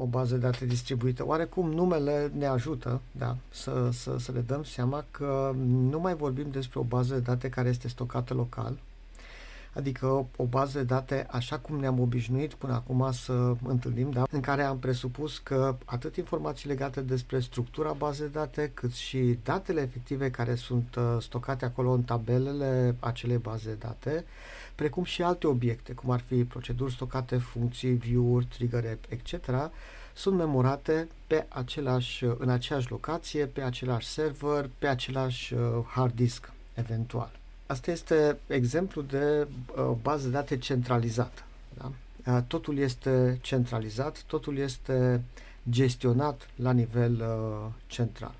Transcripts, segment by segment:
O bază de date distribuită. Oarecum numele ne ajută da, să, să, să le dăm seama că nu mai vorbim despre o bază de date care este stocată local, adică o, o bază de date așa cum ne-am obișnuit până acum să întâlnim, da, în care am presupus că atât informații legate despre structura bazei de date, cât și datele efective care sunt uh, stocate acolo în tabelele acelei baze de date, precum și alte obiecte, cum ar fi proceduri stocate, funcții, view-uri, trigger etc., sunt memorate pe același, în aceeași locație, pe același server, pe același uh, hard disk, eventual. Asta este exemplu de uh, bază de date centralizată. Da? Uh, totul este centralizat, totul este gestionat la nivel uh, central.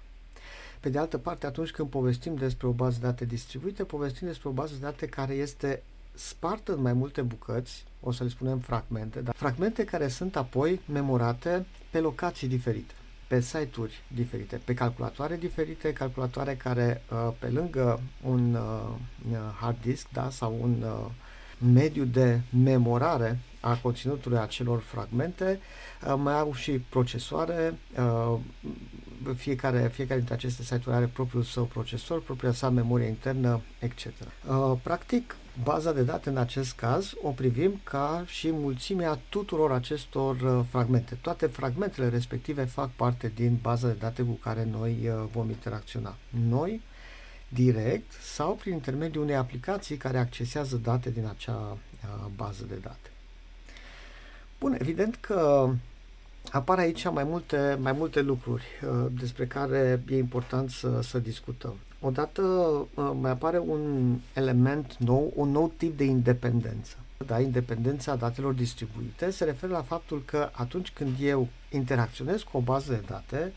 Pe de altă parte, atunci când povestim despre o bază de date distribuită, povestim despre o bază de date care este spartă în mai multe bucăți, o să le spunem fragmente, dar fragmente care sunt apoi memorate pe locații diferite, pe site-uri diferite, pe calculatoare diferite, calculatoare care uh, pe lângă un uh, hard disk da, sau un uh, mediu de memorare a conținutului acelor fragmente, mai au și procesoare, fiecare, fiecare dintre aceste site-uri are propriul său procesor, propria sa memorie internă, etc. Practic, baza de date în acest caz o privim ca și mulțimea tuturor acestor uh, fragmente. Toate fragmentele respective fac parte din baza de date cu care noi uh, vom interacționa. Noi, direct sau prin intermediul unei aplicații care accesează date din acea uh, bază de date. Bun, evident că apar aici mai multe, mai multe lucruri despre care e important să, să discutăm odată uh, mai apare un element nou, un nou tip de independență. Da, independența datelor distribuite se referă la faptul că atunci când eu interacționez cu o bază de date,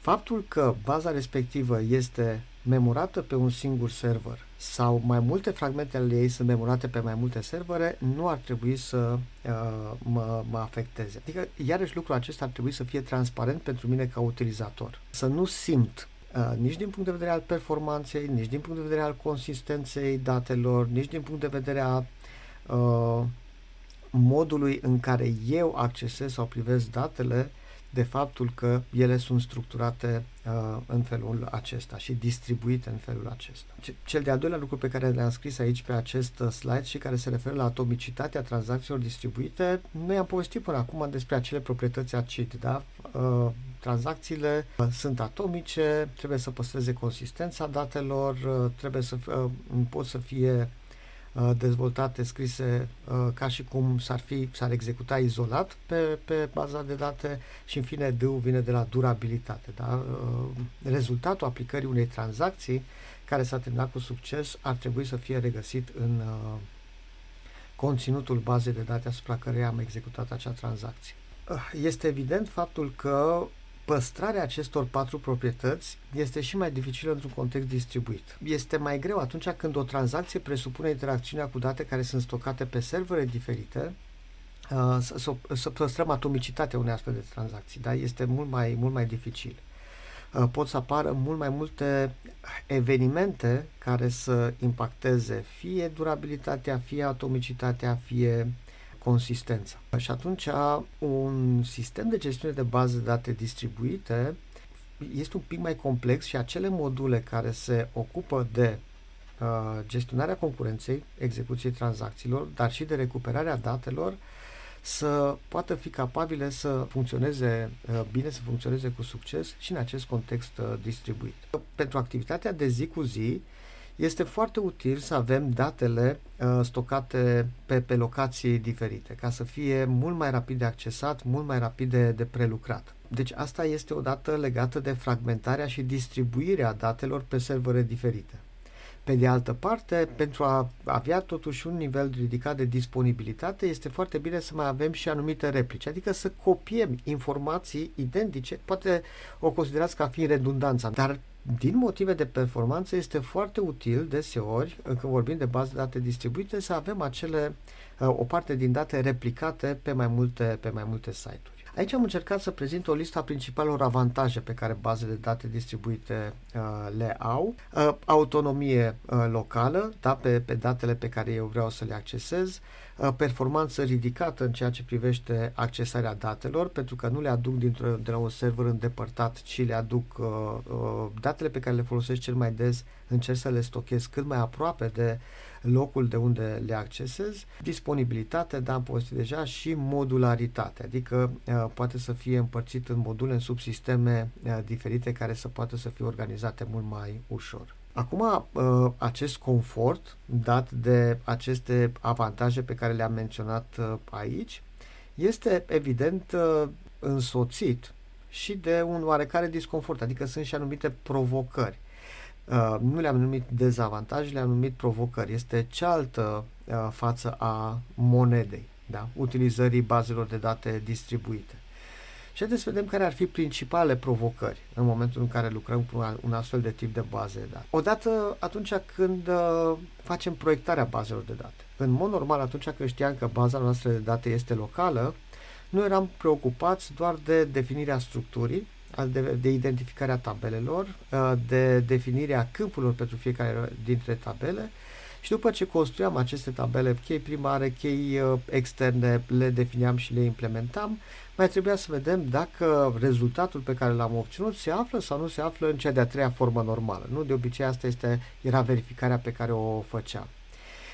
faptul că baza respectivă este memorată pe un singur server sau mai multe fragmente ale ei sunt memorate pe mai multe servere, nu ar trebui să uh, mă, mă afecteze. Adică, iarăși, lucrul acesta ar trebui să fie transparent pentru mine ca utilizator. Să nu simt Uh, nici din punct de vedere al performanței, nici din punct de vedere al consistenței datelor, nici din punct de vedere a uh, modului în care eu accesez sau privesc datele, de faptul că ele sunt structurate uh, în felul acesta și distribuite în felul acesta. Cel de-al doilea lucru pe care le-am scris aici pe acest uh, slide și care se referă la atomicitatea tranzacțiilor distribuite, noi am povestit până acum despre acele proprietăți acid, da? Uh, tranzacțiile uh, sunt atomice, trebuie să păstreze consistența datelor, uh, trebuie să uh, pot să fie dezvoltate, scrise ca și cum s-ar fi, s-ar executa izolat pe, pe baza de date și în fine D vine de la durabilitate. Da? Rezultatul aplicării unei tranzacții care s-a terminat cu succes ar trebui să fie regăsit în conținutul bazei de date asupra căreia am executat acea tranzacție. Este evident faptul că păstrarea acestor patru proprietăți este și mai dificilă într-un context distribuit. Este mai greu atunci când o tranzacție presupune interacțiunea cu date care sunt stocate pe servere diferite, uh, să, să păstrăm atomicitatea unei astfel de tranzacții, dar este mult mai, mult mai dificil. Uh, pot să apară mult mai multe evenimente care să impacteze fie durabilitatea, fie atomicitatea, fie consistența. Și atunci un sistem de gestiune de baze de date distribuite este un pic mai complex și acele module care se ocupă de uh, gestionarea concurenței, execuției tranzacțiilor, dar și de recuperarea datelor, să poată fi capabile să funcționeze uh, bine, să funcționeze cu succes și în acest context uh, distribuit. Pentru activitatea de zi cu zi, este foarte util să avem datele uh, stocate pe, pe locații diferite, ca să fie mult mai rapid de accesat, mult mai rapid de, de prelucrat. Deci asta este o dată legată de fragmentarea și distribuirea datelor pe servere diferite. Pe de altă parte, pentru a avea totuși un nivel ridicat de disponibilitate, este foarte bine să mai avem și anumite replici, adică să copiem informații identice, poate o considerați ca fiind redundanța, dar din motive de performanță este foarte util deseori, când vorbim de baze de date distribuite, să avem acele, uh, o parte din date replicate pe mai multe, pe mai multe site-uri. Aici am încercat să prezint o listă a principalelor avantaje pe care bazele de date distribuite uh, le au. Uh, autonomie uh, locală, da, pe, pe datele pe care eu vreau să le accesez, uh, performanță ridicată în ceea ce privește accesarea datelor, pentru că nu le aduc dintr-o, de la un server îndepărtat, ci le aduc uh, uh, datele pe care le folosesc cel mai des, încerc să le stochez cât mai aproape de locul de unde le accesez, disponibilitate, da, am povestit deja, și modularitate, adică uh, poate să fie împărțit în module, în subsisteme uh, diferite care să poată să fie organizate mult mai ușor. Acum, uh, acest confort dat de aceste avantaje pe care le-am menționat uh, aici este evident uh, însoțit și de un oarecare disconfort, adică sunt și anumite provocări. Uh, nu le-am numit dezavantaje, le-am numit provocări. Este cealaltă uh, față a monedei, da? utilizării bazelor de date distribuite. Și haideți să vedem care ar fi principale provocări în momentul în care lucrăm cu un astfel de tip de baze de date. Odată atunci când uh, facem proiectarea bazelor de date. În mod normal, atunci când știam că baza noastră de date este locală, nu eram preocupați doar de definirea structurii, de, de identificarea tabelelor, uh, de definirea câmpurilor pentru fiecare dintre tabele și după ce construiam aceste tabele, chei primare, chei uh, externe, le defineam și le implementam, mai trebuia să vedem dacă rezultatul pe care l-am obținut se află sau nu se află în cea de-a treia formă normală. Nu? De obicei asta este, era verificarea pe care o făceam.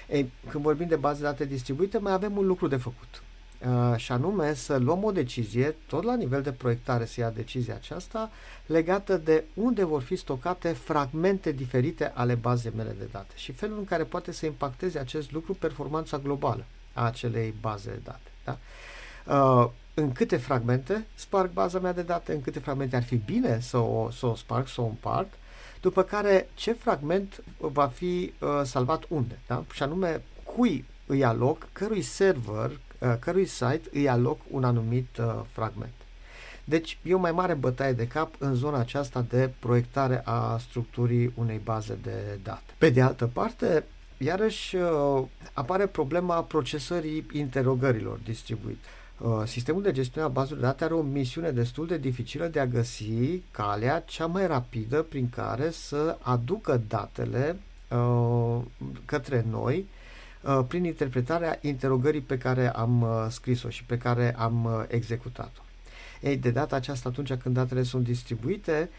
Ei, când vorbim de baze de date distribuite, mai avem un lucru de făcut. Uh, și anume să luăm o decizie, tot la nivel de proiectare să ia decizia aceasta, legată de unde vor fi stocate fragmente diferite ale bazei mele de date și felul în care poate să impacteze acest lucru performanța globală a acelei baze de date. Da? Uh, în câte fragmente sparg baza mea de date, în câte fragmente ar fi bine să o, să o sparg, să o împart, după care ce fragment va fi uh, salvat unde, da? și anume cui îi aloc, cărui server, Uh, cărui site îi aloc un anumit uh, fragment. Deci e o mai mare bătaie de cap în zona aceasta de proiectare a structurii unei baze de date. Pe de altă parte, iarăși uh, apare problema procesării interogărilor distribuite. Sistemul de gestiune a bazelor de date are o misiune destul de dificilă de a găsi calea cea mai rapidă prin care să aducă datele către noi Uh, prin interpretarea interogării pe care am uh, scris-o și pe care am uh, executat-o. Ei, de data aceasta, atunci când datele sunt distribuite,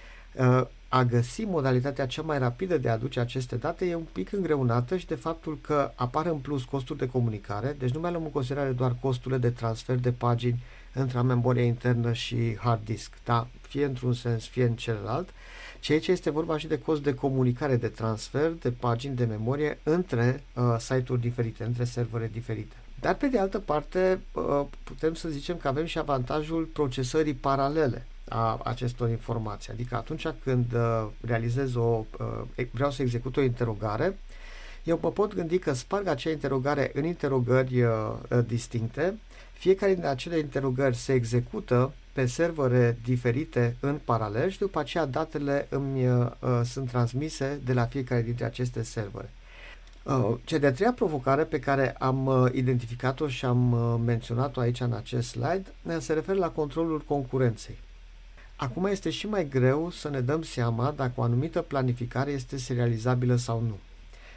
a găsi modalitatea cea mai rapidă de a aduce aceste date e un pic îngreunată și de faptul că apar în plus costuri de comunicare, deci nu mai luăm în considerare doar costurile de transfer de pagini între memoria internă și hard disk, da? fie într-un sens, fie în celălalt, ceea ce este vorba și de cost de comunicare, de transfer de pagini de memorie între uh, site-uri diferite, între servere diferite. Dar pe de altă parte uh, putem să zicem că avem și avantajul procesării paralele a acestor informații. Adică atunci când uh, realizez o, uh, vreau să execut o interogare, eu mă pot gândi că sparg acea interogare în interogări uh, uh distincte, fiecare dintre acele interogări se execută pe servere diferite în paralel și după aceea datele îmi uh, uh, sunt transmise de la fiecare dintre aceste servere. Uh, cea de-a treia provocare pe care am uh, identificat-o și am uh, menționat-o aici în acest slide uh, se referă la controlul concurenței. Acum este și mai greu să ne dăm seama dacă o anumită planificare este serializabilă sau nu.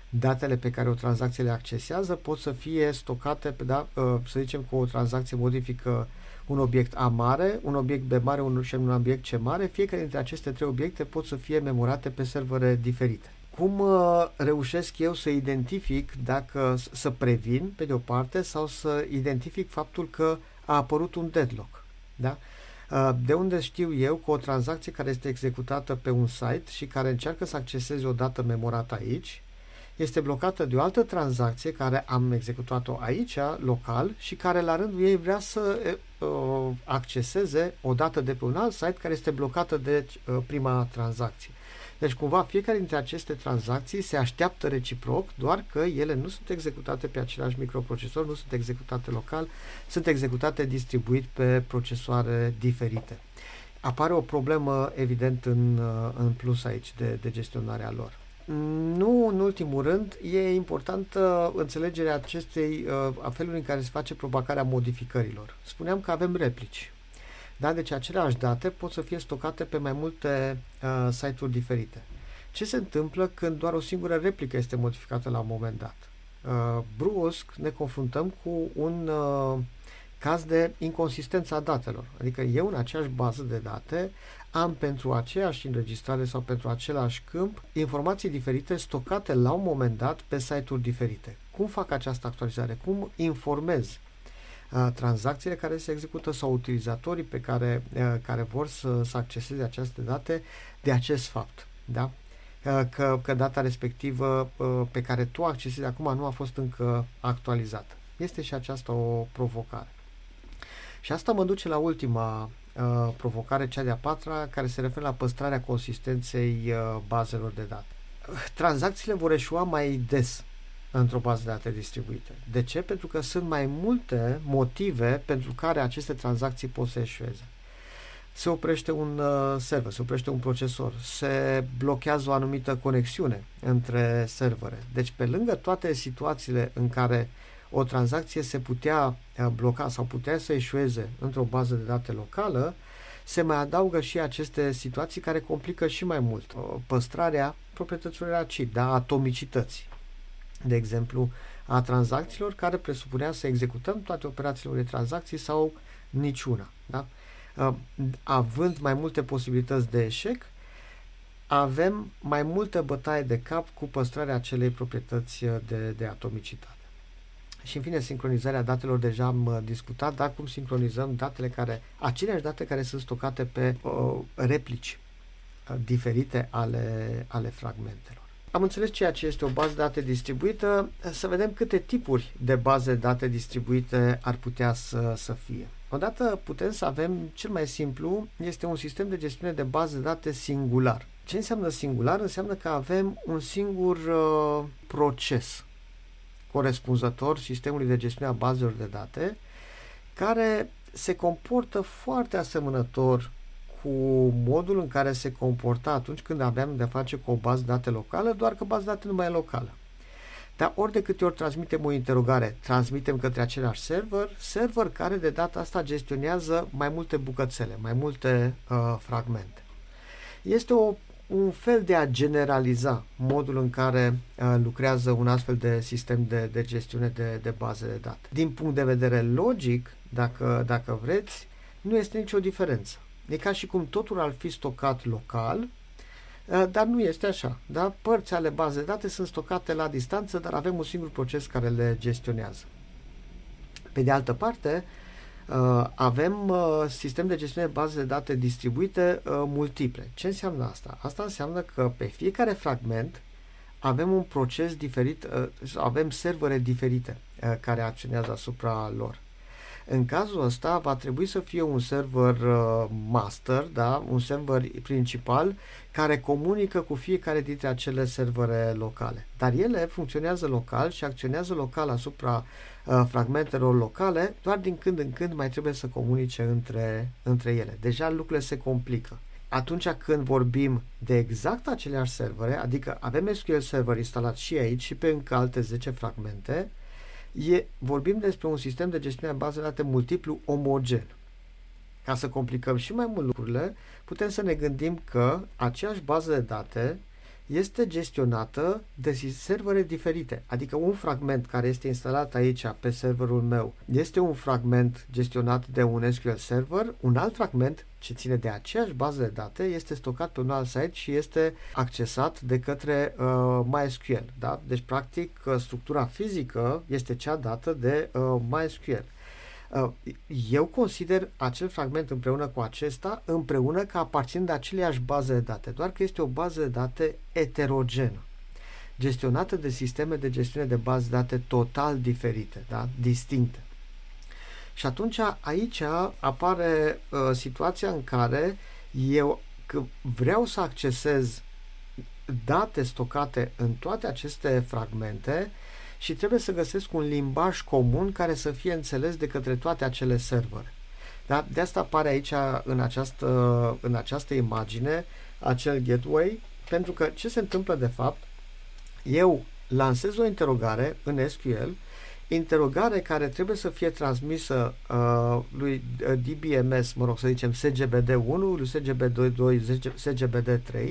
Datele pe care o tranzacție le accesează pot să fie stocate, da, uh, să zicem că o tranzacție modifică un obiect A mare, un obiect B mare un, și un obiect C mare, fiecare dintre aceste trei obiecte pot să fie memorate pe servere diferite. Cum uh, reușesc eu să identific dacă să previn, pe de o parte, sau să identific faptul că a apărut un deadlock? Da? Uh, de unde știu eu că o tranzacție care este executată pe un site și care încearcă să acceseze o dată memorată aici, este blocată de o altă tranzacție care am executat-o aici, local, și care la rândul ei vrea să uh, acceseze o dată de pe un alt site care este blocată de uh, prima tranzacție. Deci cumva fiecare dintre aceste tranzacții se așteaptă reciproc, doar că ele nu sunt executate pe același microprocesor, nu sunt executate local, sunt executate distribuit pe procesoare diferite. apare o problemă evident în, uh, în plus aici de, de gestionarea lor. Nu în ultimul rând, e importantă înțelegerea acestei, uh, a felului în care se face propagarea modificărilor. Spuneam că avem replici. Da? Deci aceleași date pot să fie stocate pe mai multe uh, site-uri diferite. Ce se întâmplă când doar o singură replică este modificată la un moment dat? Uh, brusc ne confruntăm cu un uh, caz de inconsistență a datelor. Adică eu în aceeași bază de date am pentru aceeași înregistrare sau pentru același câmp informații diferite stocate la un moment dat pe site-uri diferite. Cum fac această actualizare? Cum informez uh, tranzacțiile care se execută sau utilizatorii pe care, uh, care vor să, să acceseze aceste date de acest fapt? Da? Uh, că, că data respectivă uh, pe care tu accesezi acum nu a fost încă actualizată. Este și aceasta o provocare. Și asta mă duce la ultima uh, provocare, cea de-a patra, care se referă la păstrarea consistenței uh, bazelor de date. Tranzacțiile vor eșua mai des într-o bază de date distribuite. De ce? Pentru că sunt mai multe motive pentru care aceste tranzacții pot să eșueze. Se oprește un uh, server, se oprește un procesor, se blochează o anumită conexiune între servere. Deci, pe lângă toate situațiile în care o tranzacție se putea uh, bloca sau putea să eșueze într-o bază de date locală, se mai adaugă și aceste situații care complică și mai mult păstrarea proprietăților acid, da, atomicității. De exemplu, a tranzacțiilor care presupunea să executăm toate operațiile de tranzacții sau niciuna. Da? Uh, având mai multe posibilități de eșec, avem mai multă bătaie de cap cu păstrarea acelei proprietăți uh, de, de atomicitate. Și în fine, sincronizarea datelor, deja am uh, discutat, dar cum sincronizăm datele care, aceleași date care sunt stocate pe uh, replici uh, diferite ale, ale fragmentelor. Am înțeles ceea ce este o bază de date distribuită, să vedem câte tipuri de baze de date distribuite ar putea să, să fie. Odată putem să avem, cel mai simplu, este un sistem de gestiune de baze de date singular. Ce înseamnă singular? Înseamnă că avem un singur uh, proces corespunzător sistemului de gestiune a bazelor de date, care se comportă foarte asemănător cu modul în care se comporta atunci când aveam de-a face cu o bază de date locală, doar că bază de date nu mai e locală. Dar ori de câte ori transmitem o interogare, transmitem către același server, server care de data asta gestionează mai multe bucățele, mai multe uh, fragmente. Este o un fel de a generaliza modul în care uh, lucrează un astfel de sistem de, de gestiune de, de baze de date. Din punct de vedere logic, dacă, dacă vreți, nu este nicio diferență. E ca și cum totul ar fi stocat local, uh, dar nu este așa. Da? Părți ale bazei de date sunt stocate la distanță, dar avem un singur proces care le gestionează. Pe de altă parte, uh, Uh, avem uh, sistem de gestiune de baze de date distribuite uh, multiple. Ce înseamnă asta? Asta înseamnă că pe fiecare fragment avem un proces diferit, uh, avem servere diferite uh, care acționează asupra lor. În cazul ăsta va trebui să fie un server uh, master, da? un server principal care comunică cu fiecare dintre acele servere locale. Dar ele funcționează local și acționează local asupra uh, fragmentelor locale, doar din când în când mai trebuie să comunice între, între ele. Deja lucrurile se complică. Atunci când vorbim de exact aceleași servere, adică avem SQL Server instalat și aici și pe încă alte 10 fragmente, e, vorbim despre un sistem de gestiune a bazelor date multiplu omogen. Ca să complicăm și mai mult lucrurile, putem să ne gândim că aceeași bază de date este gestionată de servere diferite. Adică un fragment care este instalat aici pe serverul meu este un fragment gestionat de un SQL Server, un alt fragment ce ține de aceeași bază de date este stocat pe un alt site și este accesat de către uh, MySQL. Da? Deci, practic, uh, structura fizică este cea dată de uh, MySQL. Uh, eu consider acel fragment împreună cu acesta împreună ca aparțin de aceleași baze de date, doar că este o bază de date eterogenă, gestionată de sisteme de gestiune de baze de date total diferite, da? distincte. Și atunci aici apare uh, situația în care eu că vreau să accesez date stocate în toate aceste fragmente și trebuie să găsesc un limbaj comun care să fie înțeles de către toate acele servere. Da? De asta apare aici în această, în această imagine acel gateway, pentru că ce se întâmplă de fapt, eu lansez o interogare în SQL, interogare care trebuie să fie transmisă uh, lui uh, DBMS, mă rog să zicem SGBD1, lui SGBD2, SGBD3,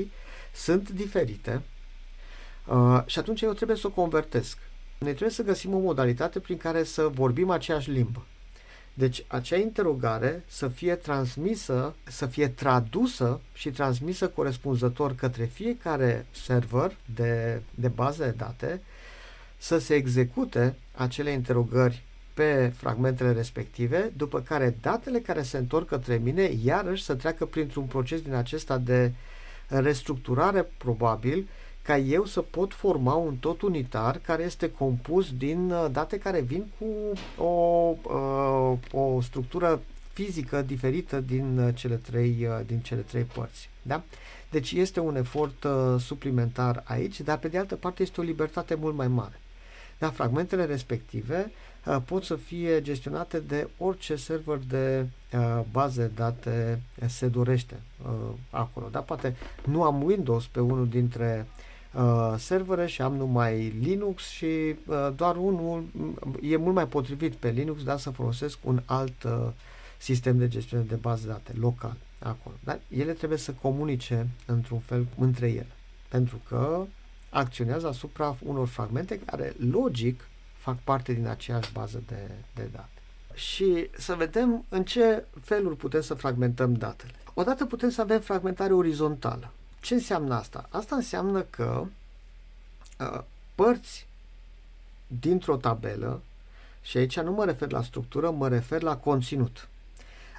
sunt diferite uh, și atunci eu trebuie să o convertesc. Ne trebuie să găsim o modalitate prin care să vorbim aceeași limbă. Deci acea interogare să fie transmisă, să fie tradusă și transmisă corespunzător către fiecare server de, de bază de date, să se execute acele interogări pe fragmentele respective, după care datele care se întorc către mine iarăși să treacă printr-un proces din acesta de restructurare probabil ca eu să pot forma un tot unitar care este compus din uh, date care vin cu o, uh, o structură fizică diferită din uh, cele trei, din cele trei părți. Da? Deci este un efort suplimentar aici, dar pe de altă parte este o libertate mult mai mare. Da, fragmentele respective uh, pot să fie gestionate de orice server de uh, baze de date se dorește uh, acolo. Da, poate nu am Windows pe unul dintre uh, servere și am numai Linux și uh, doar unul e mult mai potrivit pe Linux, dar să folosesc un alt uh, sistem de gestiune de bază de date local acolo. Dar ele trebuie să comunice într-un fel între ele. Pentru că acționează asupra unor fragmente care, logic, fac parte din aceeași bază de, de date. Și să vedem în ce feluri putem să fragmentăm datele. Odată putem să avem fragmentare orizontală. Ce înseamnă asta? Asta înseamnă că uh, părți dintr-o tabelă, și aici nu mă refer la structură, mă refer la conținut.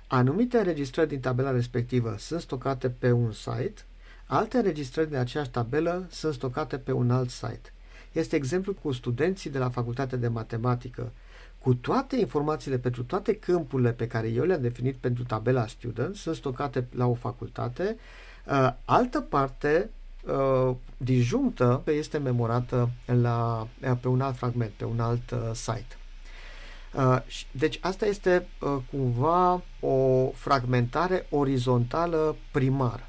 Anumite înregistrări din tabela respectivă sunt stocate pe un site, alte înregistrări din aceeași tabelă sunt stocate pe un alt site. Este exemplu cu studenții de la Facultatea de Matematică. Cu toate informațiile pentru toate câmpurile pe care eu le-am definit pentru tabela Student sunt stocate la o facultate, Uh, altă parte uh, disjunctă este memorată la, uh, pe un alt fragment, pe un alt uh, site. Uh, deci asta este uh, cumva o fragmentare orizontală primară.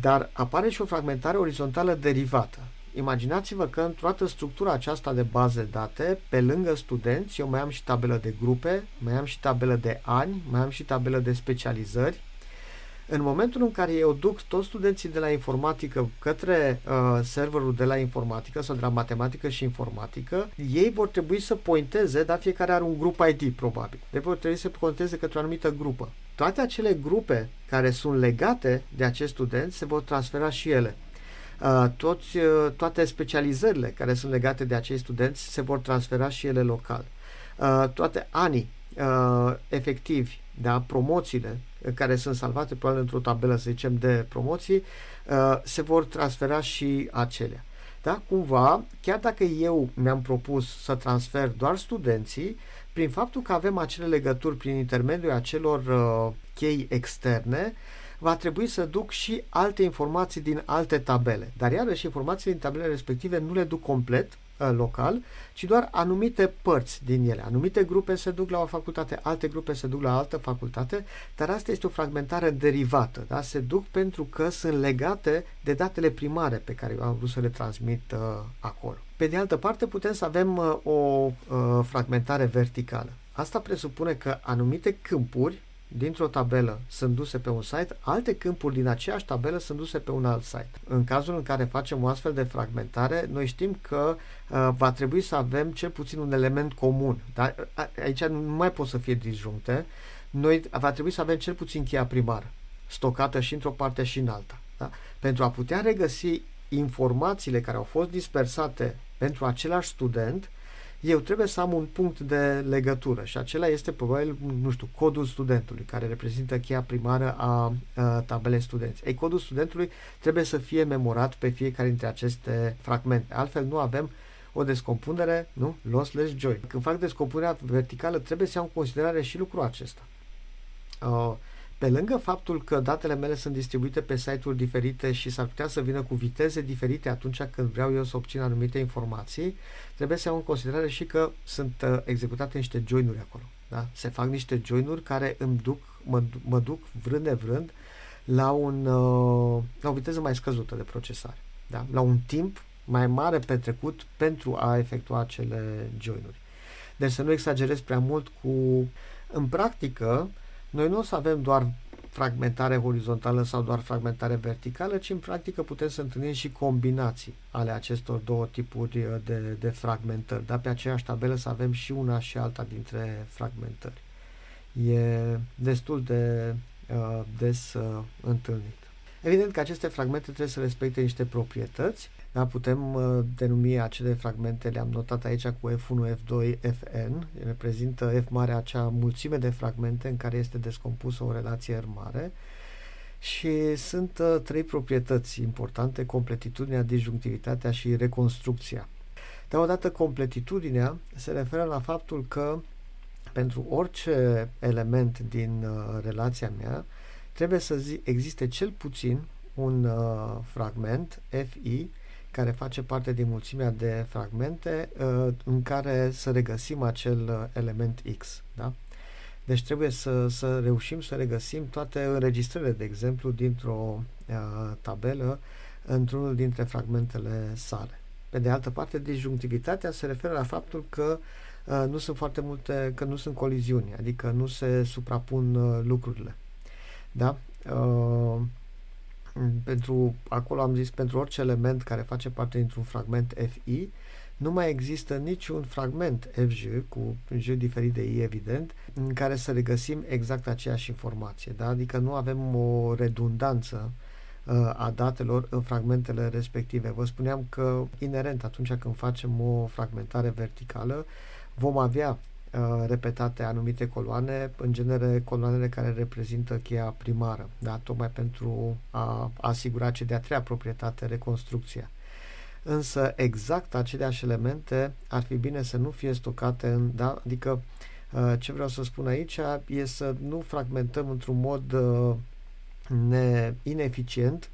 Dar apare și o fragmentare orizontală derivată. Imaginați-vă că în toată structura aceasta de baze de date, pe lângă studenți, eu mai am și tabelă de grupe, mai am și tabelă de ani, mai am și tabelă de specializări, în momentul în care eu duc toți studenții de la informatică către uh, serverul de la informatică sau de la matematică și informatică, ei vor trebui să pointeze, dar fiecare are un grup ID probabil. Deci vor trebui să pointeze către o anumită grupă. Toate acele grupe care sunt legate de acești studenți se vor transfera și ele. Uh, toți, uh, toate specializările care sunt legate de acei studenți se vor transfera și ele local. Uh, toate anii uh, efectivi, da, promoțiile care sunt salvate probabil într-o tabelă, să zicem, de promoții, uh, se vor transfera și acelea. Da? Cumva, chiar dacă eu mi-am propus să transfer doar studenții, prin faptul că avem acele legături prin intermediul acelor uh, chei externe, va trebui să duc și alte informații din alte tabele. Dar iarăși informațiile din tabelele respective nu le duc complet, Uh, local, ci doar anumite părți din ele. Anumite grupe se duc la o facultate, alte grupe se duc la altă facultate, dar asta este o fragmentare derivată. Da? Se duc pentru că sunt legate de datele primare pe care eu am vrut să le transmit uh, acolo. Pe de altă parte, putem să avem uh, o uh, fragmentare verticală. Asta presupune că anumite câmpuri dintr-o tabelă sunt duse pe un site, alte câmpuri din aceeași tabelă sunt duse pe un alt site. În cazul în care facem o astfel de fragmentare, noi știm că uh, va trebui să avem cel puțin un element comun. Dar aici nu mai pot să fie disjuncte. Noi va trebui să avem cel puțin cheia primară, stocată și într-o parte și în alta. Da? Pentru a putea regăsi informațiile care au fost dispersate pentru același student, eu trebuie să am un punct de legătură și acela este probabil, nu știu, codul studentului, care reprezintă cheia primară a, a tabelei studenți. Ei, codul studentului trebuie să fie memorat pe fiecare dintre aceste fragmente. Altfel nu avem o descompunere, nu? Lossless join. Când fac descompunerea verticală, trebuie să iau în considerare și lucrul acesta. Uh, pe lângă faptul că datele mele sunt distribuite pe site-uri diferite și s-ar putea să vină cu viteze diferite atunci când vreau eu să obțin anumite informații, trebuie să iau în considerare și că sunt uh, executate niște join-uri acolo. Da? Se fac niște join-uri care îmi duc, mă, mă duc vrând de vrând la, un, uh, la o viteză mai scăzută de procesare. Da? La un timp mai mare petrecut pentru a efectua acele join-uri. Deci să nu exagerez prea mult cu... În practică, noi nu o să avem doar fragmentare horizontală sau doar fragmentare verticală, ci în practică putem să întâlnim și combinații ale acestor două tipuri uh, de, de fragmentări. Dar pe aceeași tabelă să avem și una și alta dintre fragmentări. E destul de uh, des uh, întâlnit. Evident că aceste fragmente trebuie să respecte niște proprietăți da, putem uh, denumi acele fragmente, le-am notat aici cu F1, F2, Fn, reprezintă F mare acea mulțime de fragmente în care este descompusă o relație R mare. Și sunt uh, trei proprietăți importante, completitudinea, disjunctivitatea și reconstrucția. Dar odată completitudinea se referă la faptul că pentru orice element din uh, relația mea trebuie să zi, existe cel puțin un uh, fragment fi care face parte din mulțimea de fragmente uh, în care să regăsim acel uh, element X. Da? Deci trebuie să, să reușim să regăsim toate înregistrările, de exemplu, dintr-o uh, tabelă într-unul dintre fragmentele sale. Pe de altă parte, disjunctivitatea se referă la faptul că uh, nu sunt foarte multe, că nu sunt coliziuni, adică nu se suprapun uh, lucrurile. Da? Uh, pentru, acolo am zis, pentru orice element care face parte dintr-un fragment FI, nu mai există niciun fragment FJ, cu J diferit de I, evident, în care să regăsim exact aceeași informație. Da? Adică nu avem o redundanță uh, a datelor în fragmentele respective. Vă spuneam că, inerent, atunci când facem o fragmentare verticală, vom avea Uh, repetate anumite coloane, în genere coloanele care reprezintă cheia primară, da? tocmai pentru a asigura cea de-a treia proprietate, reconstrucția. Însă exact aceleași elemente ar fi bine să nu fie stocate în, da? adică uh, ce vreau să spun aici e să nu fragmentăm într-un mod uh, ne, ineficient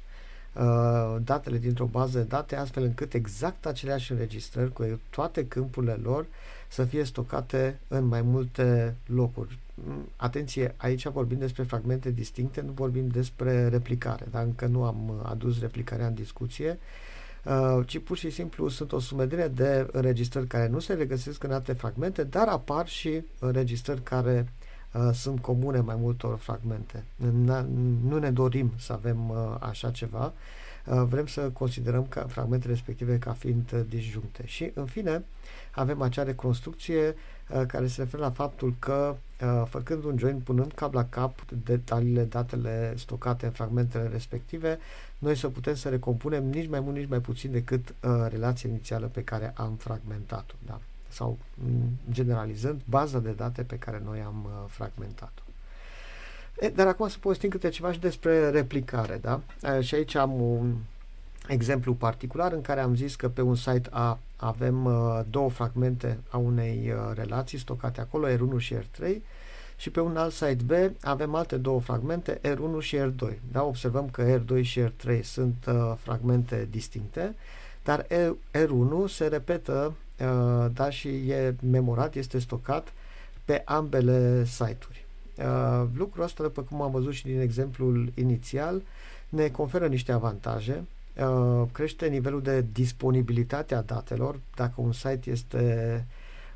datele dintr-o bază de date astfel încât exact aceleași înregistrări cu toate câmpurile lor să fie stocate în mai multe locuri. Atenție, aici vorbim despre fragmente distincte, nu vorbim despre replicare, dar încă nu am adus replicarea în discuție, uh, ci pur și simplu sunt o sumedire de înregistrări care nu se regăsesc în alte fragmente, dar apar și înregistrări care uh, sunt comune mai multor fragmente. Nu ne dorim să avem uh, așa ceva, vrem să considerăm ca fragmentele respective ca fiind disjuncte. Și, în fine, avem acea reconstrucție uh, care se referă la faptul că uh, făcând un join, punând cap la cap detaliile, datele stocate în fragmentele respective, noi să putem să recompunem nici mai mult, nici mai puțin decât uh, relația inițială pe care am fragmentat-o. Da? Sau, generalizând, baza de date pe care noi am uh, fragmentat-o. E, dar acum să povestim câte ceva și despre replicare, da? E, și aici am un exemplu particular în care am zis că pe un site A avem uh, două fragmente a unei uh, relații stocate acolo, R1 și R3, și pe un alt site B avem alte două fragmente, R1 și R2. Da? Observăm că R2 și R3 sunt uh, fragmente distincte, dar R1 se repetă uh, da, și e memorat, este stocat pe ambele site-uri. Uh, lucrul ăsta, după cum am văzut și din exemplul inițial, ne conferă niște avantaje Uh, crește nivelul de disponibilitate a datelor. Dacă un site este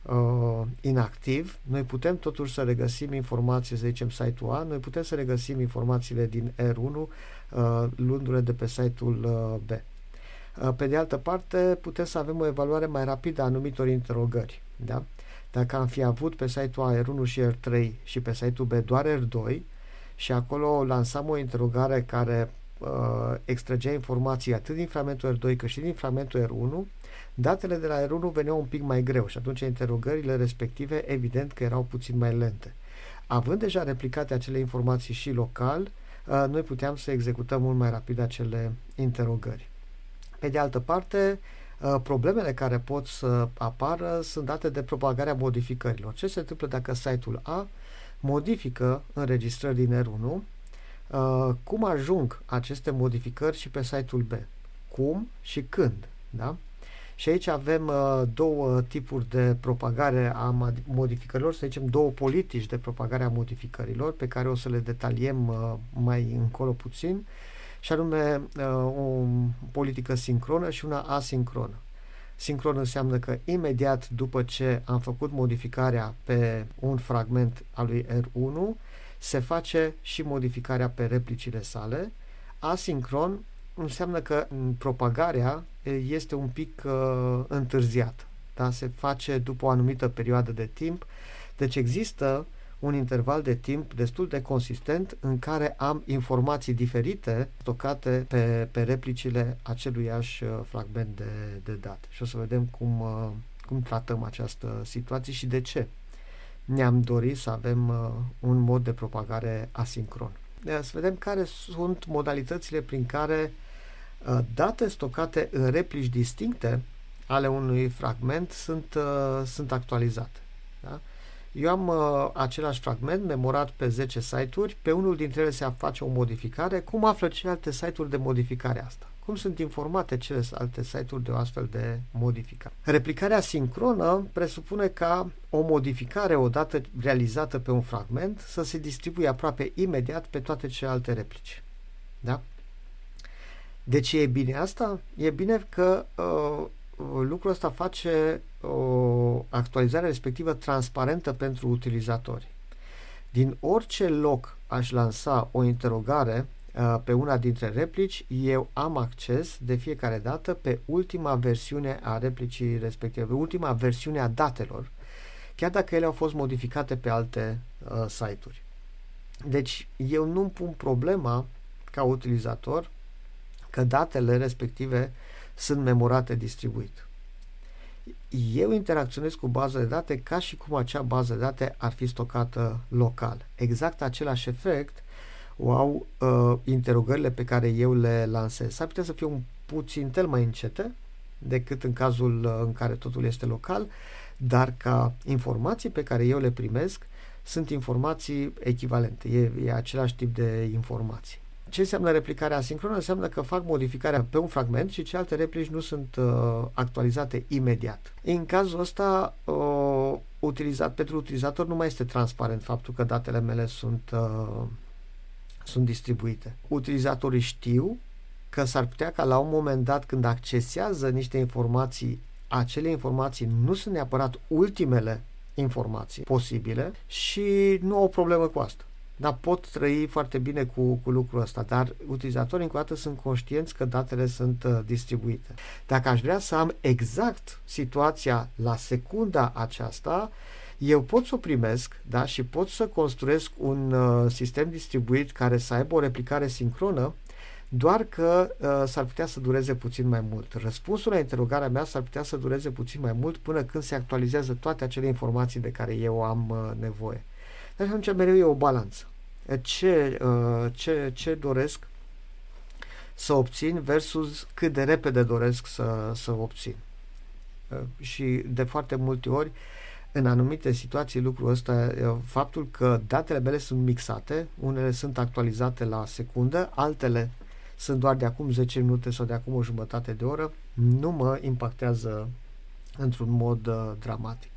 uh, inactiv, noi putem totuși să regăsim informații, să zicem site-ul A, noi putem să regăsim informațiile din R1 uh, luându-le de pe site-ul uh, B. Uh, pe de altă parte, putem să avem o evaluare mai rapidă a anumitor interogări. Da? Dacă am fi avut pe site-ul A R1 și R3 și pe site-ul B doar R2 și acolo lansam o interogare care uh, extragea informații atât din fragmentul R2 cât și din fragmentul R1, datele de la R1 veneau un pic mai greu și atunci interogările respective evident că erau puțin mai lente. Având deja replicate acele informații și local, uh, noi puteam să executăm mult mai rapid acele interogări. Pe de altă parte, uh, problemele care pot să apară sunt date de propagarea modificărilor. Ce se întâmplă dacă site-ul A modifică înregistrări din R1 uh, cum ajung aceste modificări și pe site-ul B. Cum și când. Da? Și aici avem uh, două tipuri de propagare a modificărilor, să zicem două politici de propagare a modificărilor, pe care o să le detaliem uh, mai încolo puțin, și anume uh, o politică sincronă și una asincronă. Sincron înseamnă că imediat după ce am făcut modificarea pe un fragment al lui R1, se face și modificarea pe replicile sale. Asincron înseamnă că propagarea este un pic uh, întârziată. Da? Se face după o anumită perioadă de timp. Deci există un interval de timp destul de consistent în care am informații diferite stocate pe, pe replicile aceluiași uh, fragment de, de date. Și o să vedem cum, uh, cum tratăm această situație și de ce ne-am dorit să avem uh, un mod de propagare asincron. Să vedem care sunt modalitățile prin care uh, date stocate în replici distincte ale unui fragment sunt, uh, sunt actualizate. Da? Eu am uh, același fragment memorat pe 10 site-uri, pe unul dintre ele se face o modificare. Cum află celelalte site-uri de modificare asta? Cum sunt informate celelalte site-uri de o astfel de modificare? Replicarea sincronă presupune ca o modificare odată realizată pe un fragment să se distribuie aproape imediat pe toate celelalte replici. Da? De ce e bine asta? E bine că uh, lucrul ăsta face o actualizare respectivă transparentă pentru utilizatori. Din orice loc aș lansa o interogare uh, pe una dintre replici, eu am acces de fiecare dată pe ultima versiune a replicii respective, pe ultima versiune a datelor, chiar dacă ele au fost modificate pe alte uh, site-uri. Deci eu nu pun problema ca utilizator că datele respective sunt memorate distribuit eu interacționez cu baza de date ca și cum acea bază de date ar fi stocată local. Exact același efect o au uh, interogările pe care eu le lansez. S-ar putea să fie un puțin tel mai încete decât în cazul uh, în care totul este local, dar ca informații pe care eu le primesc sunt informații echivalente, e, e același tip de informații. Ce înseamnă replicarea asincronă? Înseamnă că fac modificarea pe un fragment și celelalte replici nu sunt uh, actualizate imediat. În cazul ăsta, uh, utilizat, pentru utilizator nu mai este transparent faptul că datele mele sunt, uh, sunt distribuite. Utilizatorii știu că s-ar putea ca la un moment dat când accesează niște informații, acele informații nu sunt neapărat ultimele informații posibile și nu au o problemă cu asta dar pot trăi foarte bine cu, cu lucrul ăsta, dar utilizatorii încă o dată sunt conștienți că datele sunt uh, distribuite. Dacă aș vrea să am exact situația la secunda aceasta, eu pot să o primesc da, și pot să construiesc un uh, sistem distribuit care să aibă o replicare sincronă, doar că uh, s-ar putea să dureze puțin mai mult. Răspunsul la interogarea mea s-ar putea să dureze puțin mai mult până când se actualizează toate acele informații de care eu am uh, nevoie. Deci atunci mereu e o balanță. Ce, uh, ce, ce doresc să obțin versus cât de repede doresc să, să obțin. Uh, și de foarte multe ori, în anumite situații, lucrul ăsta, uh, faptul că datele mele sunt mixate, unele sunt actualizate la secundă, altele sunt doar de acum 10 minute sau de acum o jumătate de oră, nu mă impactează într-un mod uh, dramatic.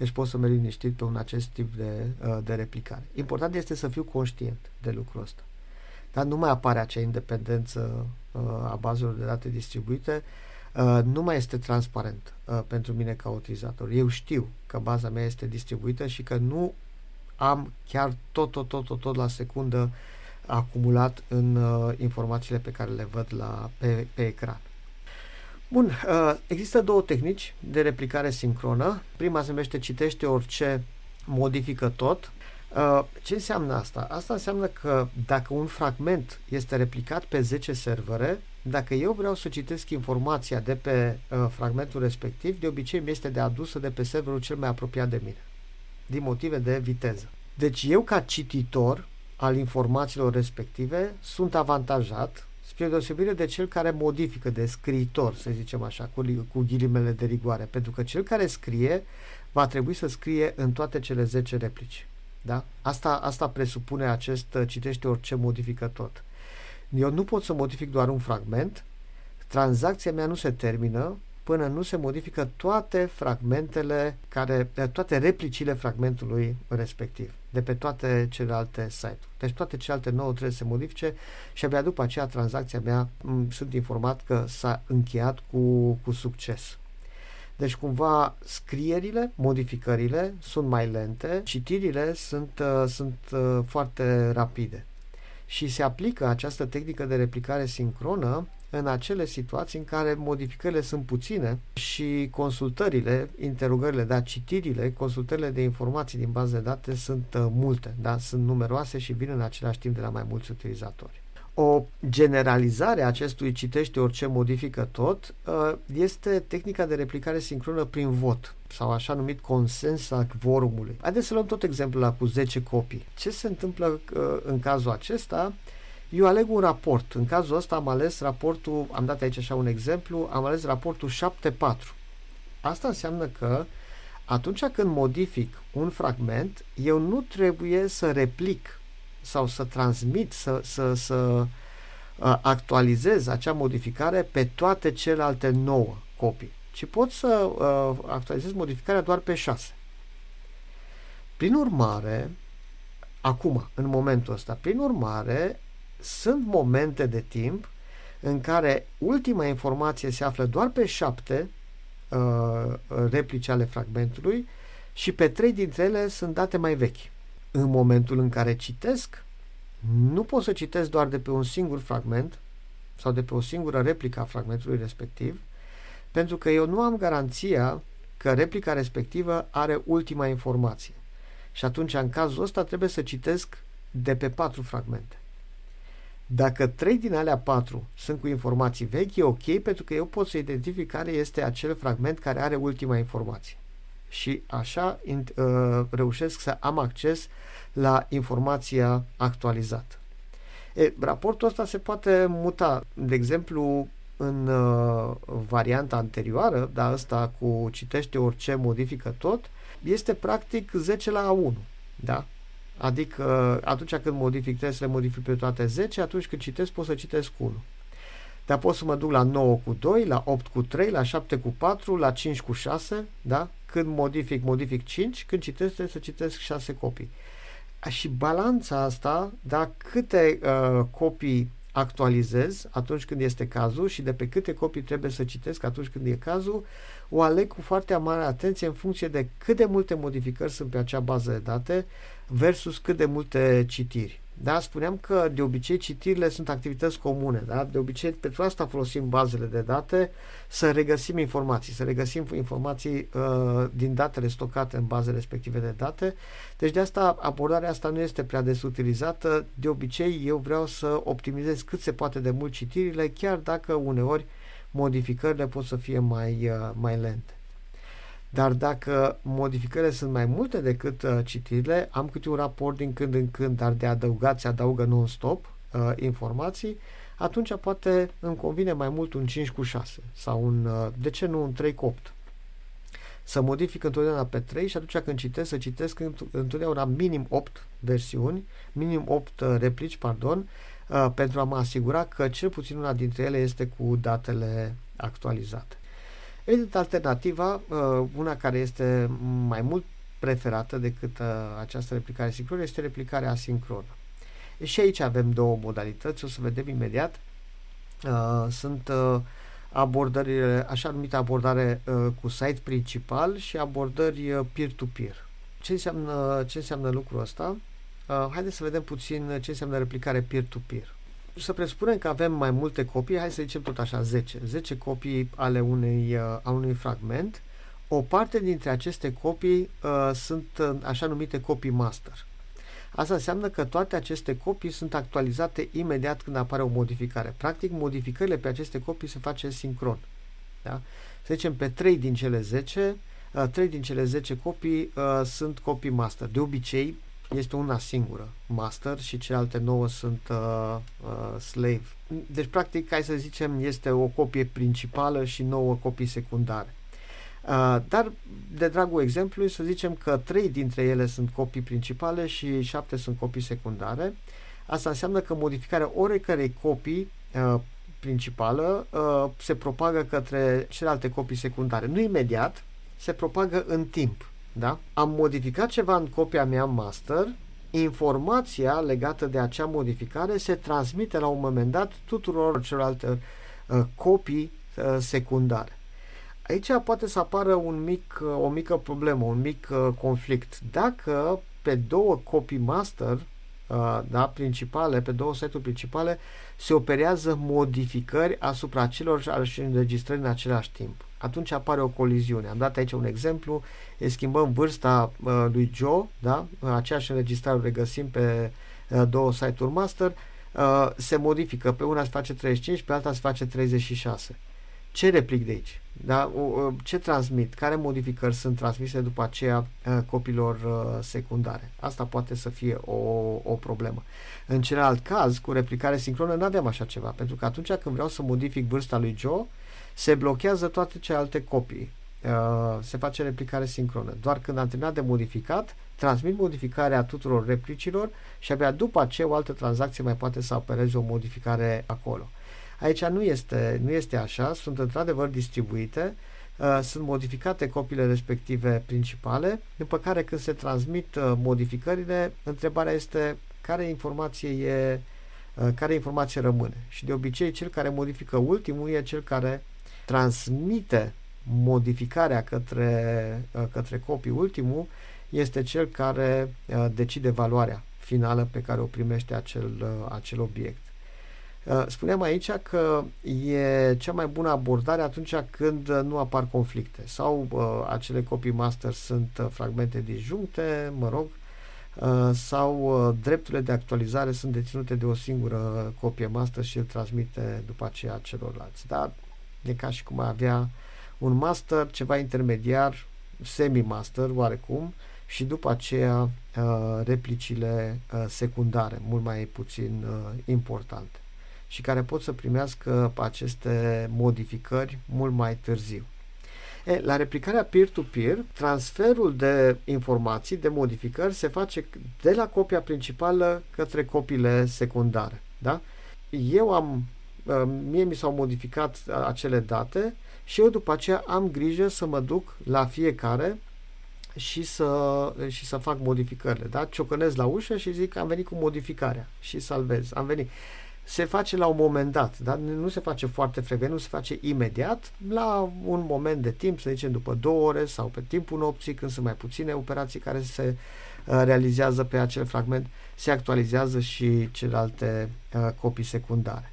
Deci pot să merg liniștit pe un acest tip de, uh, de replicare. Important este să fiu conștient de lucrul ăsta. Dar nu mai apare acea independență uh, a bazelor de date distribuite, uh, nu mai este transparent pentru mine ca utilizator. Eu știu că baza mea este distribuită și că nu am chiar tot, tot, tot, tot, tot la secundă acumulat în informațiile pe care le văd la, pe, pe ecran. Bun, uh, există două tehnici de replicare sincronă. Prima se numește citește orice, modifică tot. Uh, ce înseamnă asta? Asta înseamnă că dacă un fragment este replicat pe 10 servere, dacă eu vreau să citesc informația de pe uh, fragmentul respectiv, de obicei mi este de adusă de pe serverul cel mai apropiat de mine, din motive de viteză. Deci eu ca cititor al informațiilor respective sunt avantajat spre deosebire de cel care modifică, de scriitor, să zicem așa, cu, cu ghilimele de rigoare, pentru că cel care scrie va trebui să scrie în toate cele 10 replici. Da? Asta, asta presupune acest uh, citește orice modifică tot. Eu nu pot să modific doar un fragment, tranzacția mea nu se termină până nu se modifică toate fragmentele, care, uh, toate replicile fragmentului respectiv, de pe toate celelalte site-uri. Deci toate celelalte nouă trebuie să se modifice și abia după aceea tranzacția mea m- sunt informat că s-a încheiat cu, cu succes. Deci cumva scrierile, modificările sunt mai lente, citirile sunt, uh, sunt uh, foarte rapide. Și se aplică această tehnică de replicare sincronă în acele situații în care modificările sunt puține și consultările, interogările, da, citirile, consultările de informații din bază de date sunt uh, multe, da, sunt numeroase și vin în același timp de la mai mulți utilizatori o generalizare a acestui citește orice modifică tot uh, este tehnica de replicare sincronă prin vot sau așa numit consens al quorumului. Haideți să luăm tot exemplul ăla cu 10 copii. Ce se întâmplă uh, în cazul acesta? Eu aleg un raport. În cazul ăsta am ales raportul, am dat aici așa un exemplu, am ales raportul 7.4. Asta înseamnă că atunci când modific un fragment, eu nu trebuie să replic sau să transmit, să, să, să uh, actualizez acea modificare pe toate celelalte nouă copii, ci pot să uh, actualizez modificarea doar pe 6. Prin urmare, acum, în momentul ăsta, prin urmare, sunt momente de timp în care ultima informație se află doar pe 7 uh, replici ale fragmentului și pe 3 dintre ele sunt date mai vechi în momentul în care citesc, nu pot să citesc doar de pe un singur fragment sau de pe o singură replică a fragmentului respectiv, pentru că eu nu am garanția că replica respectivă are ultima informație. Și atunci, în cazul ăsta, trebuie să citesc de pe patru fragmente. Dacă trei din alea patru sunt cu informații vechi, e ok, pentru că eu pot să identific care este acel fragment care are ultima informație și așa uh, reușesc să am acces la informația actualizată. E, raportul ăsta se poate muta, de exemplu, în uh, varianta anterioară, dar ăsta cu citește orice, modifică tot, este practic 10 la 1. Da? Adică atunci când modific trebuie să le modific pe toate 10, atunci când citesc pot să citesc 1. Dar pot să mă duc la 9 cu 2, la 8 cu 3, la 7 cu 4, la 5 cu 6, da? Când modific, modific 5, când citesc, trebuie să citesc 6 copii. Și balanța asta, da, câte uh, copii actualizez atunci când este cazul și de pe câte copii trebuie să citesc atunci când e cazul, o aleg cu foarte mare atenție în funcție de cât de multe modificări sunt pe acea bază de date versus cât de multe citiri. Da, spuneam că de obicei citirile sunt activități comune, da? De obicei pentru asta folosim bazele de date să regăsim informații, să regăsim informații uh, din datele stocate în bazele respective de date. Deci de asta abordarea asta nu este prea des utilizată. De obicei eu vreau să optimizez cât se poate de mult citirile, chiar dacă uneori modificările pot să fie mai, uh, mai lente. Dar dacă modificările sunt mai multe decât uh, citirile, am câte un raport din când în când, dar de adăugat se adaugă non-stop uh, informații, atunci poate îmi convine mai mult un 5 cu 6 sau un, uh, de ce nu un 3 cu 8. Să modific întotdeauna pe 3 și atunci când citesc, să citesc întotdeauna minim 8 versiuni, minim 8 uh, replici, pardon, uh, pentru a mă asigura că cel puțin una dintre ele este cu datele actualizate. Evident, alternativa, uh, una care este mai mult preferată decât uh, această replicare sincronă, este replicarea asincronă. Și aici avem două modalități, o să vedem imediat. Uh, sunt abordările, așa numită abordare cu site principal și abordări peer-to-peer. Ce înseamnă, ce înseamnă lucrul ăsta? Haideți să vedem puțin ce înseamnă replicare peer-to-peer să presupunem că avem mai multe copii, hai să zicem tot așa 10, 10 copii ale unui, uh, a unui fragment, o parte dintre aceste copii uh, sunt uh, așa numite copii master. Asta înseamnă că toate aceste copii sunt actualizate imediat când apare o modificare. Practic, modificările pe aceste copii se face sincron. Da? Să zicem, pe 3 din cele 10, uh, 3 din cele 10 copii uh, sunt copii master. De obicei, este una singură, master, și celelalte nouă sunt uh, uh, slave. Deci, practic, hai să zicem, este o copie principală și nouă copii secundare. Uh, dar, de dragul exemplului, să zicem că trei dintre ele sunt copii principale și șapte sunt copii secundare. Asta înseamnă că modificarea oricărei copii uh, principală uh, se propagă către celelalte copii secundare. Nu imediat, se propagă în timp. Da? Am modificat ceva în copia mea master, informația legată de acea modificare se transmite la un moment dat tuturor celelalte uh, copii uh, secundare. Aici poate să apară un mic, uh, o mică problemă, un mic uh, conflict. Dacă pe două copii master uh, da, principale, pe două site-uri principale, se operează modificări asupra celor și înregistrări în același timp. Atunci apare o coliziune. Am dat aici un exemplu, îi schimbăm vârsta uh, lui Joe, da? aceeași înregistrare o regăsim pe uh, două site-uri master, uh, se modifică, pe una se face 35, pe alta se face 36. Ce replic de aici? Da? Ce transmit? Care modificări sunt transmise după aceea uh, copilor uh, secundare? Asta poate să fie o, o problemă. În celălalt caz, cu replicare sincronă, nu aveam așa ceva, pentru că atunci când vreau să modific vârsta lui Joe, se blochează toate celelalte copii. Uh, se face replicare sincronă. Doar când am terminat de modificat, transmit modificarea tuturor replicilor și abia după aceea o altă tranzacție mai poate să apeleze o modificare acolo. Aici nu este, nu este așa, sunt într-adevăr distribuite, uh, sunt modificate copiile respective principale, după care când se transmit uh, modificările, întrebarea este care informație e uh, care informație rămâne. Și de obicei cel care modifică ultimul e cel care transmite modificarea către, uh, către copii ultimul este cel care uh, decide valoarea finală pe care o primește acel, uh, acel obiect. Uh, spuneam aici că e cea mai bună abordare atunci când nu apar conflicte sau uh, acele copii master sunt uh, fragmente disjuncte, mă rog, uh, sau uh, drepturile de actualizare sunt deținute de o singură copie master și îl transmite după aceea celorlalți. Dar e ca și cum avea un master, ceva intermediar, semi-master oarecum, și după aceea uh, replicile uh, secundare, mult mai puțin uh, importante și care pot să primească aceste modificări mult mai târziu. E, la replicarea peer-to-peer, transferul de informații, de modificări, se face de la copia principală către copiile secundare. Da? Eu am, ă, mie mi s-au modificat acele date și eu după aceea am grijă să mă duc la fiecare și să, și să fac modificările. Da? Ciocănesc la ușă și zic am venit cu modificarea și salvez. Am venit se face la un moment dat, dar nu se face foarte frecvent, nu se face imediat, la un moment de timp, să zicem după două ore sau pe timpul nopții, când sunt mai puține operații care se uh, realizează pe acel fragment, se actualizează și celelalte uh, copii secundare.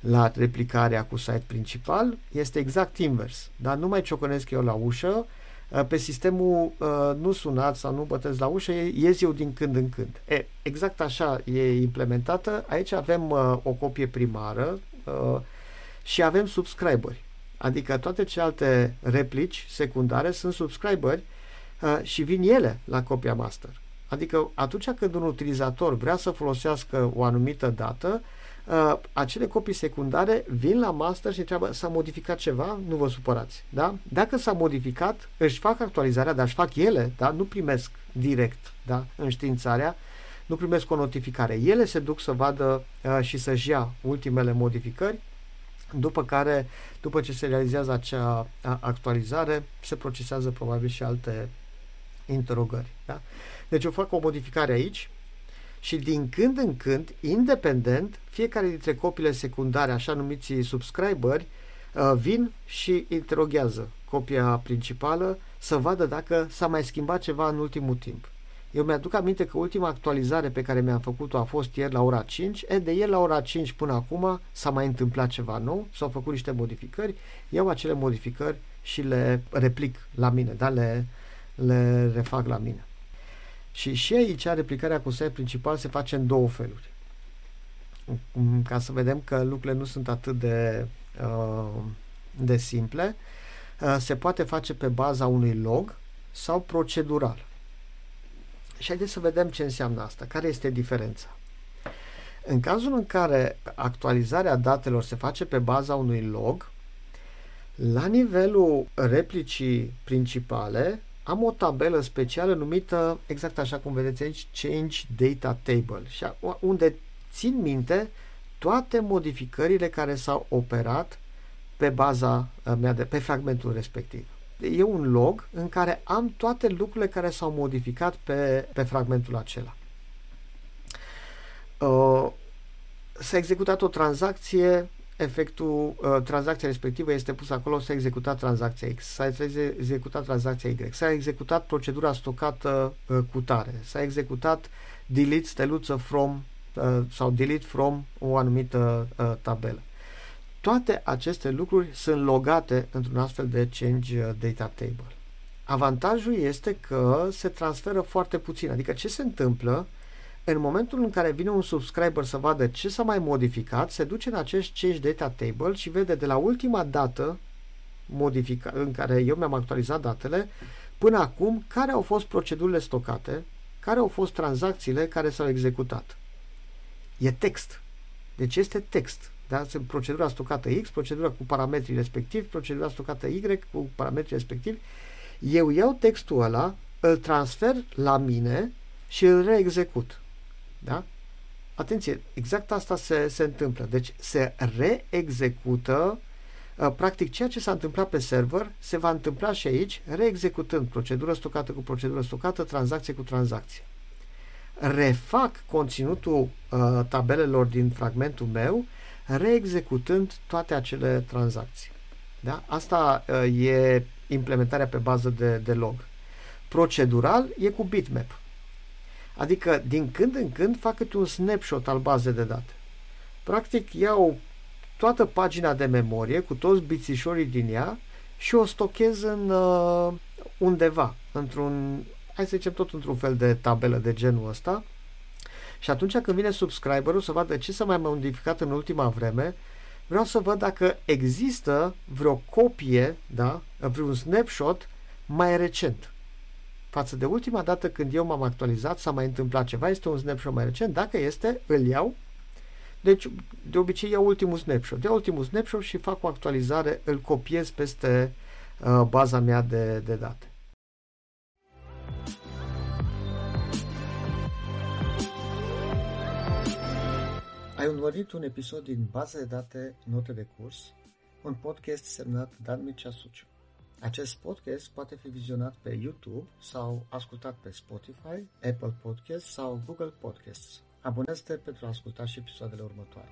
La replicarea cu site principal este exact invers, dar nu mai ciocănesc eu la ușă, Uh, pe sistemul uh, nu sunați sau nu băteți la ușă, ies eu din când în când. E, exact așa e implementată. Aici avem uh, o copie primară și avem subscriberi. Adică toate celelalte replici secundare sunt subscriberi și vin ele la copia master. Adică atunci când un utilizator vrea să folosească o anumită dată, uh, acele copii secundare vin la master și întreabă s-a modificat ceva, nu vă supărați. Da? Dacă s-a modificat, își fac actualizarea, dar își fac ele, da? nu primesc direct da? înștiințarea, nu primesc o notificare. Ele se duc să vadă uh, și să-și ia ultimele modificări, după care, după ce se realizează acea actualizare, se procesează probabil și alte interogări. Da? Deci eu fac o modificare aici, și din când în când, independent, fiecare dintre copiile secundare, așa numiții subscriberi, uh, vin și interoghează copia principală să vadă dacă s-a mai schimbat ceva în ultimul timp. Eu mi-aduc aminte că ultima actualizare pe care mi-am făcut-o a fost ieri la ora 5. E, de ieri la ora 5 până acum s-a mai întâmplat ceva nou, s-au făcut niște modificări, iau acele modificări și le replic la mine, da? le, le refac la mine. Și și aici replicarea cu set principal se face în două feluri. Ca să vedem că lucrurile nu sunt atât de, uh, de simple, uh, se poate face pe baza unui log sau procedural. Și haideți să vedem ce înseamnă asta, care este diferența. În cazul în care actualizarea datelor se face pe baza unui log, La nivelul replicii principale, am o tabelă specială numită, exact așa cum vedeți aici, Change Data Table, și unde țin minte toate modificările care s-au operat pe baza uh, mea, de, pe fragmentul respectiv. E un log în care am toate lucrurile care s-au modificat pe, pe fragmentul acela. Uh, s-a executat o tranzacție, efectul, uh, tranzacția respectivă este pusă acolo, s-a executat tranzacția X, s-a executat tranzacția Y, s-a executat procedura stocată uh, cu tare, s-a executat delete steluță from uh, sau delete from o anumită uh, tabelă. Toate aceste lucruri sunt logate într-un astfel de change uh, data table. Avantajul este că se transferă foarte puțin, adică ce se întâmplă în momentul în care vine un subscriber să vadă ce s-a mai modificat, se duce în acest change data table și vede de la ultima dată modifica, în care eu mi-am actualizat datele până acum care au fost procedurile stocate, care au fost tranzacțiile care s-au executat. E text. Deci este text. Da? Sunt procedura stocată X, procedura cu parametrii respectivi, procedura stocată Y cu parametrii respectivi. Eu iau textul ăla, îl transfer la mine și îl reexecut. Da? Atenție, exact asta se, se întâmplă. Deci se reexecută uh, practic ceea ce s-a întâmplat pe server se va întâmpla și aici, reexecutând procedură stocată cu procedură stocată, tranzacție cu tranzacție. Refac conținutul uh, tabelelor din fragmentul meu, reexecutând toate acele tranzacții. Da? Asta uh, e implementarea pe bază de, de log. Procedural e cu bitmap. Adică, din când în când, fac câte un snapshot al bazei de date. Practic, iau toată pagina de memorie cu toți bițișorii din ea și o stochez în uh, undeva, într-un, hai să zicem tot într-un fel de tabelă de genul ăsta. Și atunci când vine subscriberul să vadă ce s-a mai modificat în ultima vreme, vreau să văd dacă există vreo copie, da, vreun snapshot mai recent față de ultima dată când eu m-am actualizat, s-a mai întâmplat ceva, este un snapshot mai recent, dacă este, îl iau. Deci, de obicei iau ultimul snapshot. Iau ultimul snapshot și fac o actualizare, îl copiez peste uh, baza mea de, de date. Ai urmărit un episod din Baza de date Note de curs, un podcast semnat Dan Mircea Suciu. Acest podcast poate fi vizionat pe YouTube sau ascultat pe Spotify, Apple Podcasts sau Google Podcasts. Abonează-te pentru a asculta și episoadele următoare.